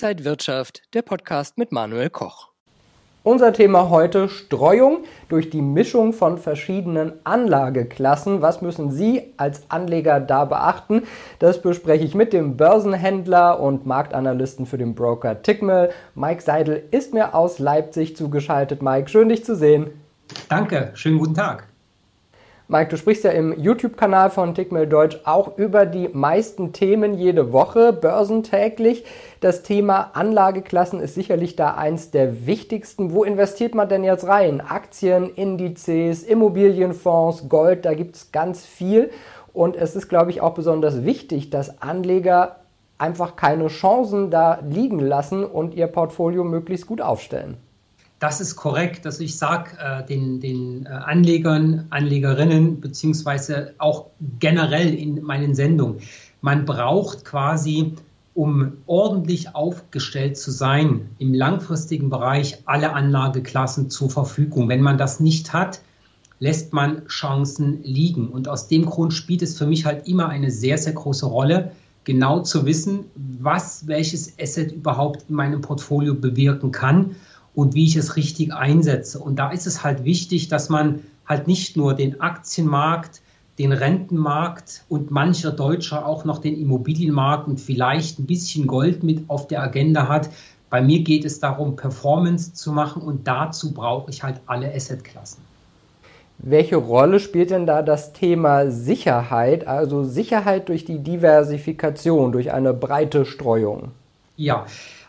Inside Wirtschaft, der Podcast mit Manuel Koch. Unser Thema heute Streuung durch die Mischung von verschiedenen Anlageklassen. Was müssen Sie als Anleger da beachten? Das bespreche ich mit dem Börsenhändler und Marktanalysten für den Broker Tickmill. Mike Seidel ist mir aus Leipzig zugeschaltet. Mike, schön dich zu sehen. Danke, schönen guten Tag. Mike, du sprichst ja im YouTube-Kanal von Tickmill Deutsch auch über die meisten Themen jede Woche, börsentäglich. Das Thema Anlageklassen ist sicherlich da eins der wichtigsten. Wo investiert man denn jetzt rein? Aktien, Indizes, Immobilienfonds, Gold, da gibt es ganz viel. Und es ist, glaube ich, auch besonders wichtig, dass Anleger einfach keine Chancen da liegen lassen und ihr Portfolio möglichst gut aufstellen. Das ist korrekt. Also ich sage äh, den, den äh, Anlegern, Anlegerinnen, beziehungsweise auch generell in meinen Sendungen, man braucht quasi, um ordentlich aufgestellt zu sein, im langfristigen Bereich alle Anlageklassen zur Verfügung. Wenn man das nicht hat, lässt man Chancen liegen. Und aus dem Grund spielt es für mich halt immer eine sehr, sehr große Rolle, genau zu wissen, was welches Asset überhaupt in meinem Portfolio bewirken kann und wie ich es richtig einsetze. Und da ist es halt wichtig, dass man halt nicht nur den Aktienmarkt, den Rentenmarkt und mancher Deutscher auch noch den Immobilienmarkt und vielleicht ein bisschen Gold mit auf der Agenda hat. Bei mir geht es darum, Performance zu machen und dazu brauche ich halt alle Assetklassen. Welche Rolle spielt denn da das Thema Sicherheit, also Sicherheit durch die Diversifikation, durch eine breite Streuung? Ja,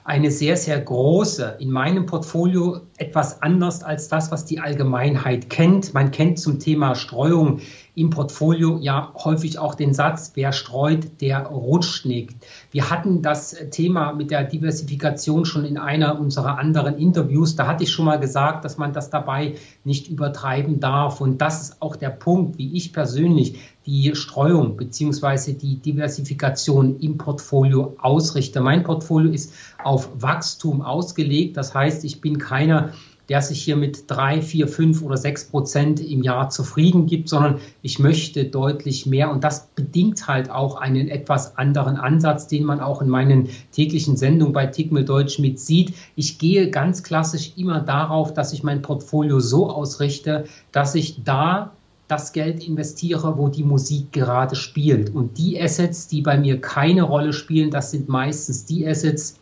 eine sehr, sehr große, in meinem Portfolio etwas anders als das, was die Allgemeinheit kennt. Man kennt zum Thema Streuung im Portfolio ja häufig auch den Satz, wer streut, der rutscht nicht. Wir hatten das Thema mit der Diversifikation schon in einer unserer anderen Interviews. Da hatte ich schon mal gesagt, dass man das dabei nicht übertreiben darf. Und das ist auch der Punkt, wie ich persönlich die Streuung beziehungsweise die Diversifikation im Portfolio ausrichte. Mein Portfolio ist auf Wachstum ausgelegt. Das heißt, ich bin keiner, der sich hier mit drei, vier, fünf oder sechs Prozent im Jahr zufrieden gibt, sondern ich möchte deutlich mehr. Und das bedingt halt auch einen etwas anderen Ansatz, den man auch in meinen täglichen Sendungen bei Tickmill Deutsch mit sieht. Ich gehe ganz klassisch immer darauf, dass ich mein Portfolio so ausrichte, dass ich da das Geld investiere, wo die Musik gerade spielt. Und die Assets, die bei mir keine Rolle spielen, das sind meistens die Assets,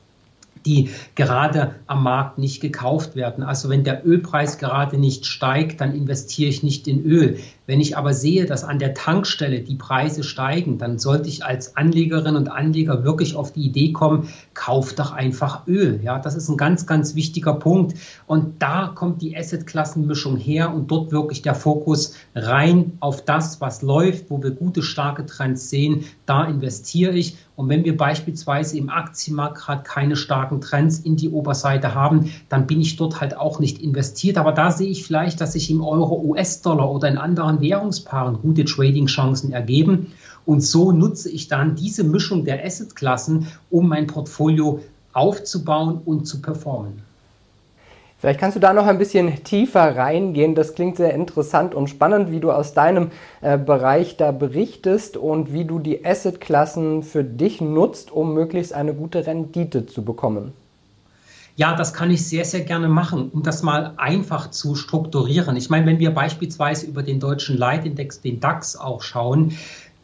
die gerade am Markt nicht gekauft werden. Also wenn der Ölpreis gerade nicht steigt, dann investiere ich nicht in Öl. Wenn ich aber sehe, dass an der Tankstelle die Preise steigen, dann sollte ich als Anlegerin und Anleger wirklich auf die Idee kommen, kauf doch einfach Öl. Ja, das ist ein ganz, ganz wichtiger Punkt. Und da kommt die Assetklassenmischung her und dort wirklich der Fokus rein auf das, was läuft, wo wir gute, starke Trends sehen. Da investiere ich. Und wenn wir beispielsweise im Aktienmarkt gerade keine starken Trends in die Oberseite haben, dann bin ich dort halt auch nicht investiert. Aber da sehe ich vielleicht, dass sich im Euro, US-Dollar oder in anderen anderen Währungspaaren gute Trading-Chancen ergeben. Und so nutze ich dann diese Mischung der Assetklassen, um mein Portfolio aufzubauen und zu performen. Vielleicht kannst du da noch ein bisschen tiefer reingehen. Das klingt sehr interessant und spannend, wie du aus deinem äh, Bereich da berichtest und wie du die Assetklassen für dich nutzt, um möglichst eine gute Rendite zu bekommen. Ja, das kann ich sehr, sehr gerne machen, um das mal einfach zu strukturieren. Ich meine, wenn wir beispielsweise über den deutschen Leitindex, den DAX auch schauen,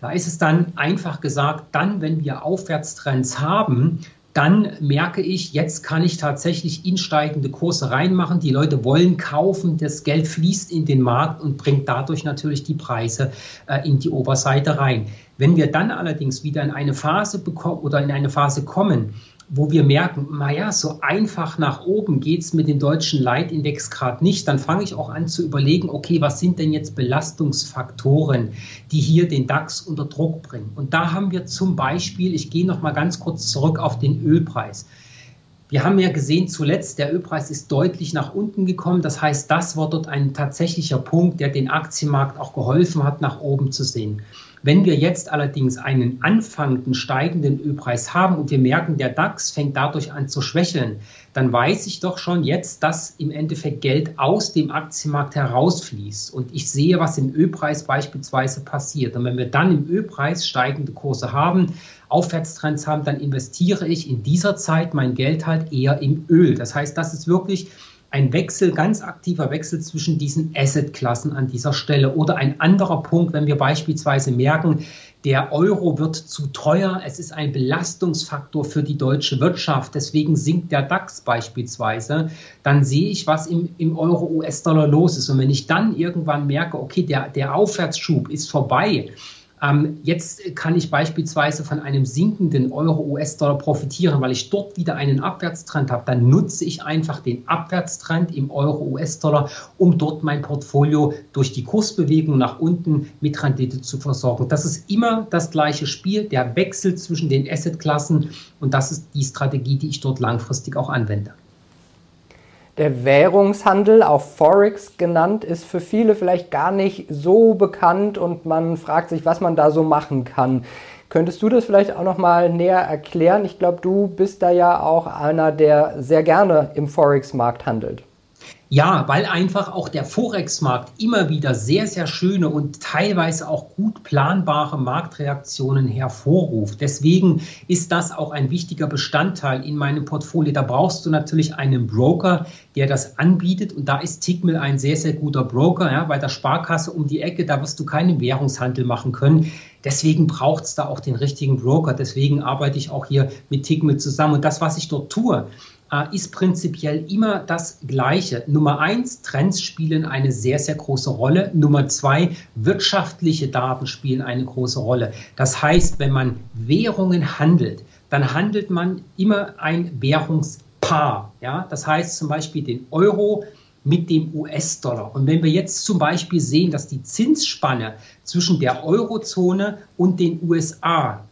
da ist es dann einfach gesagt, dann, wenn wir Aufwärtstrends haben, dann merke ich, jetzt kann ich tatsächlich in steigende Kurse reinmachen. Die Leute wollen kaufen, das Geld fließt in den Markt und bringt dadurch natürlich die Preise äh, in die Oberseite rein. Wenn wir dann allerdings wieder in eine Phase bekommen oder in eine Phase kommen, wo wir merken, naja, so einfach nach oben geht es mit dem deutschen Leitindex gerade nicht, dann fange ich auch an zu überlegen, okay, was sind denn jetzt Belastungsfaktoren, die hier den DAX unter Druck bringen? Und da haben wir zum Beispiel, ich gehe noch mal ganz kurz zurück auf den Ölpreis. Wir haben ja gesehen, zuletzt der Ölpreis ist deutlich nach unten gekommen. Das heißt, das war dort ein tatsächlicher Punkt, der den Aktienmarkt auch geholfen hat, nach oben zu sehen. Wenn wir jetzt allerdings einen anfangenden steigenden Ölpreis haben und wir merken, der DAX fängt dadurch an zu schwächeln, dann weiß ich doch schon jetzt, dass im Endeffekt Geld aus dem Aktienmarkt herausfließt. Und ich sehe, was im Ölpreis beispielsweise passiert. Und wenn wir dann im Ölpreis steigende Kurse haben, Aufwärtstrends haben, dann investiere ich in dieser Zeit mein Geld halt eher im Öl. Das heißt, das ist wirklich ein Wechsel, ganz aktiver Wechsel zwischen diesen Assetklassen an dieser Stelle. Oder ein anderer Punkt, wenn wir beispielsweise merken, der Euro wird zu teuer, es ist ein Belastungsfaktor für die deutsche Wirtschaft, deswegen sinkt der DAX beispielsweise, dann sehe ich, was im, im Euro-US-Dollar los ist. Und wenn ich dann irgendwann merke, okay, der, der Aufwärtsschub ist vorbei, jetzt kann ich beispielsweise von einem sinkenden Euro-US-Dollar profitieren, weil ich dort wieder einen Abwärtstrend habe. Dann nutze ich einfach den Abwärtstrend im Euro-US-Dollar, um dort mein Portfolio durch die Kursbewegung nach unten mit Rendite zu versorgen. Das ist immer das gleiche Spiel, der Wechsel zwischen den Assetklassen und das ist die Strategie, die ich dort langfristig auch anwende. Der Währungshandel, auch Forex genannt, ist für viele vielleicht gar nicht so bekannt und man fragt sich, was man da so machen kann. Könntest du das vielleicht auch noch mal näher erklären? Ich glaube, du bist da ja auch einer, der sehr gerne im Forex-Markt handelt. Ja, weil einfach auch der Forex-Markt immer wieder sehr, sehr schöne und teilweise auch gut planbare Marktreaktionen hervorruft. Deswegen ist das auch ein wichtiger Bestandteil in meinem Portfolio. Da brauchst du natürlich einen Broker, der das anbietet. Und da ist Tickmill ein sehr, sehr guter Broker. Ja, bei der Sparkasse um die Ecke, da wirst du keinen Währungshandel machen können. Deswegen braucht es da auch den richtigen Broker. Deswegen arbeite ich auch hier mit Tickmill zusammen. Und das, was ich dort tue, ist prinzipiell immer das Gleiche. Nummer eins, Trends spielen eine sehr, sehr große Rolle. Nummer zwei, wirtschaftliche Daten spielen eine große Rolle. Das heißt, wenn man Währungen handelt, dann handelt man immer ein Währungspaar. Ja? Das heißt zum Beispiel den Euro mit dem US-Dollar. Und wenn wir jetzt zum Beispiel sehen, dass die Zinsspanne zwischen der Eurozone und den USA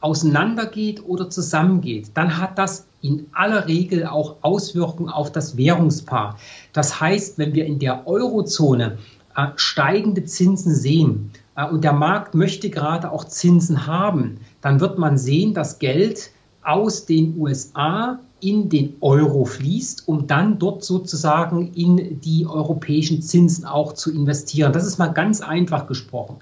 auseinandergeht oder zusammengeht, dann hat das in aller Regel auch Auswirkungen auf das Währungspaar. Das heißt, wenn wir in der Eurozone äh, steigende Zinsen sehen äh, und der Markt möchte gerade auch Zinsen haben, dann wird man sehen, dass Geld aus den USA in den Euro fließt, um dann dort sozusagen in die europäischen Zinsen auch zu investieren. Das ist mal ganz einfach gesprochen.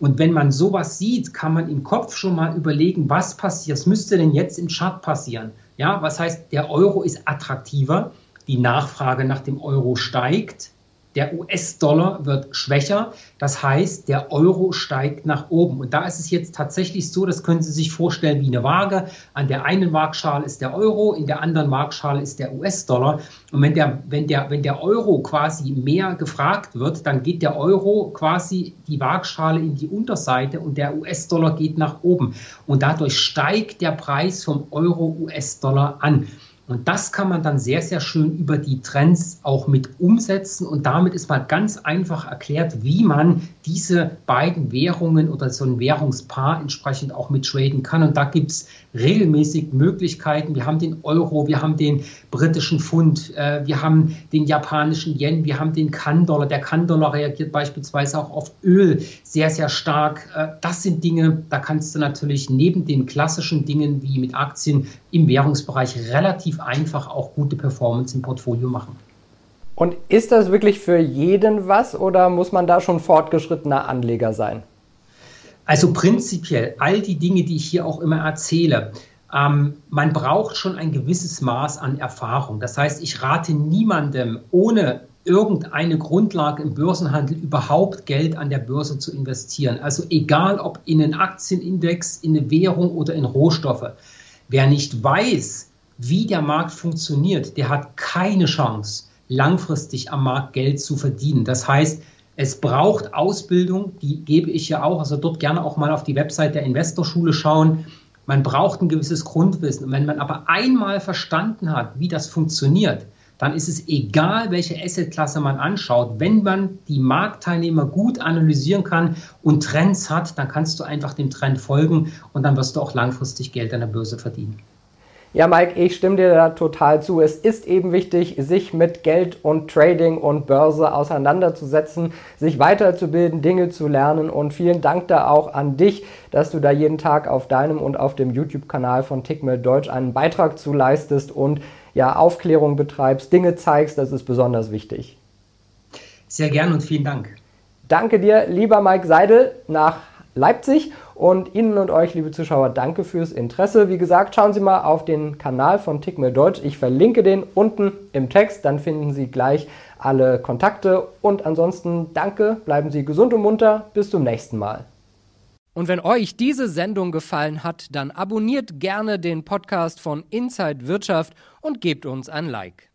Und wenn man sowas sieht, kann man im Kopf schon mal überlegen, was passiert, was müsste denn jetzt im Chart passieren? Ja, was heißt, der Euro ist attraktiver, die Nachfrage nach dem Euro steigt, der US-Dollar wird schwächer. Das heißt, der Euro steigt nach oben. Und da ist es jetzt tatsächlich so, das können Sie sich vorstellen wie eine Waage. An der einen Waagschale ist der Euro, in der anderen Waagschale ist der US-Dollar. Und wenn der, wenn, der, wenn der Euro quasi mehr gefragt wird, dann geht der Euro quasi die Waagschale in die Unterseite und der US-Dollar geht nach oben. Und dadurch steigt der Preis vom Euro-US-Dollar an. Und das kann man dann sehr, sehr schön über die Trends auch mit umsetzen. Und damit ist mal ganz einfach erklärt, wie man diese beiden Währungen oder so ein Währungspaar entsprechend auch mit traden kann. Und da gibt es regelmäßig Möglichkeiten. Wir haben den Euro, wir haben den britischen Pfund, äh, wir haben den japanischen Yen, wir haben den Kan-Dollar. Der Kan-Dollar reagiert beispielsweise auch auf Öl sehr, sehr stark. Äh, das sind Dinge, da kannst du natürlich neben den klassischen Dingen wie mit Aktien im Währungsbereich relativ einfach auch gute Performance im Portfolio machen. Und ist das wirklich für jeden was oder muss man da schon fortgeschrittener Anleger sein? Also prinzipiell, all die Dinge, die ich hier auch immer erzähle, ähm, man braucht schon ein gewisses Maß an Erfahrung. Das heißt, ich rate niemandem ohne irgendeine Grundlage im Börsenhandel überhaupt Geld an der Börse zu investieren. Also egal ob in einen Aktienindex, in eine Währung oder in Rohstoffe. Wer nicht weiß, wie der Markt funktioniert, der hat keine Chance, langfristig am Markt Geld zu verdienen. Das heißt, es braucht Ausbildung, die gebe ich ja auch. Also dort gerne auch mal auf die Website der Investorschule schauen. Man braucht ein gewisses Grundwissen. Und wenn man aber einmal verstanden hat, wie das funktioniert, dann ist es egal, welche Assetklasse man anschaut. Wenn man die Marktteilnehmer gut analysieren kann und Trends hat, dann kannst du einfach dem Trend folgen und dann wirst du auch langfristig Geld an der Börse verdienen. Ja, Mike, ich stimme dir da total zu. Es ist eben wichtig, sich mit Geld und Trading und Börse auseinanderzusetzen, sich weiterzubilden, Dinge zu lernen. Und vielen Dank da auch an dich, dass du da jeden Tag auf deinem und auf dem YouTube-Kanal von Tickmill Deutsch einen Beitrag zu leistest und ja, Aufklärung betreibst, Dinge zeigst. Das ist besonders wichtig. Sehr gern und vielen Dank. Danke dir, lieber Mike Seidel, nach Leipzig. Und Ihnen und euch, liebe Zuschauer, danke fürs Interesse. Wie gesagt, schauen Sie mal auf den Kanal von Tickmill Deutsch. Ich verlinke den unten im Text, dann finden Sie gleich alle Kontakte. Und ansonsten danke, bleiben Sie gesund und munter. Bis zum nächsten Mal. Und wenn euch diese Sendung gefallen hat, dann abonniert gerne den Podcast von Inside Wirtschaft und gebt uns ein Like.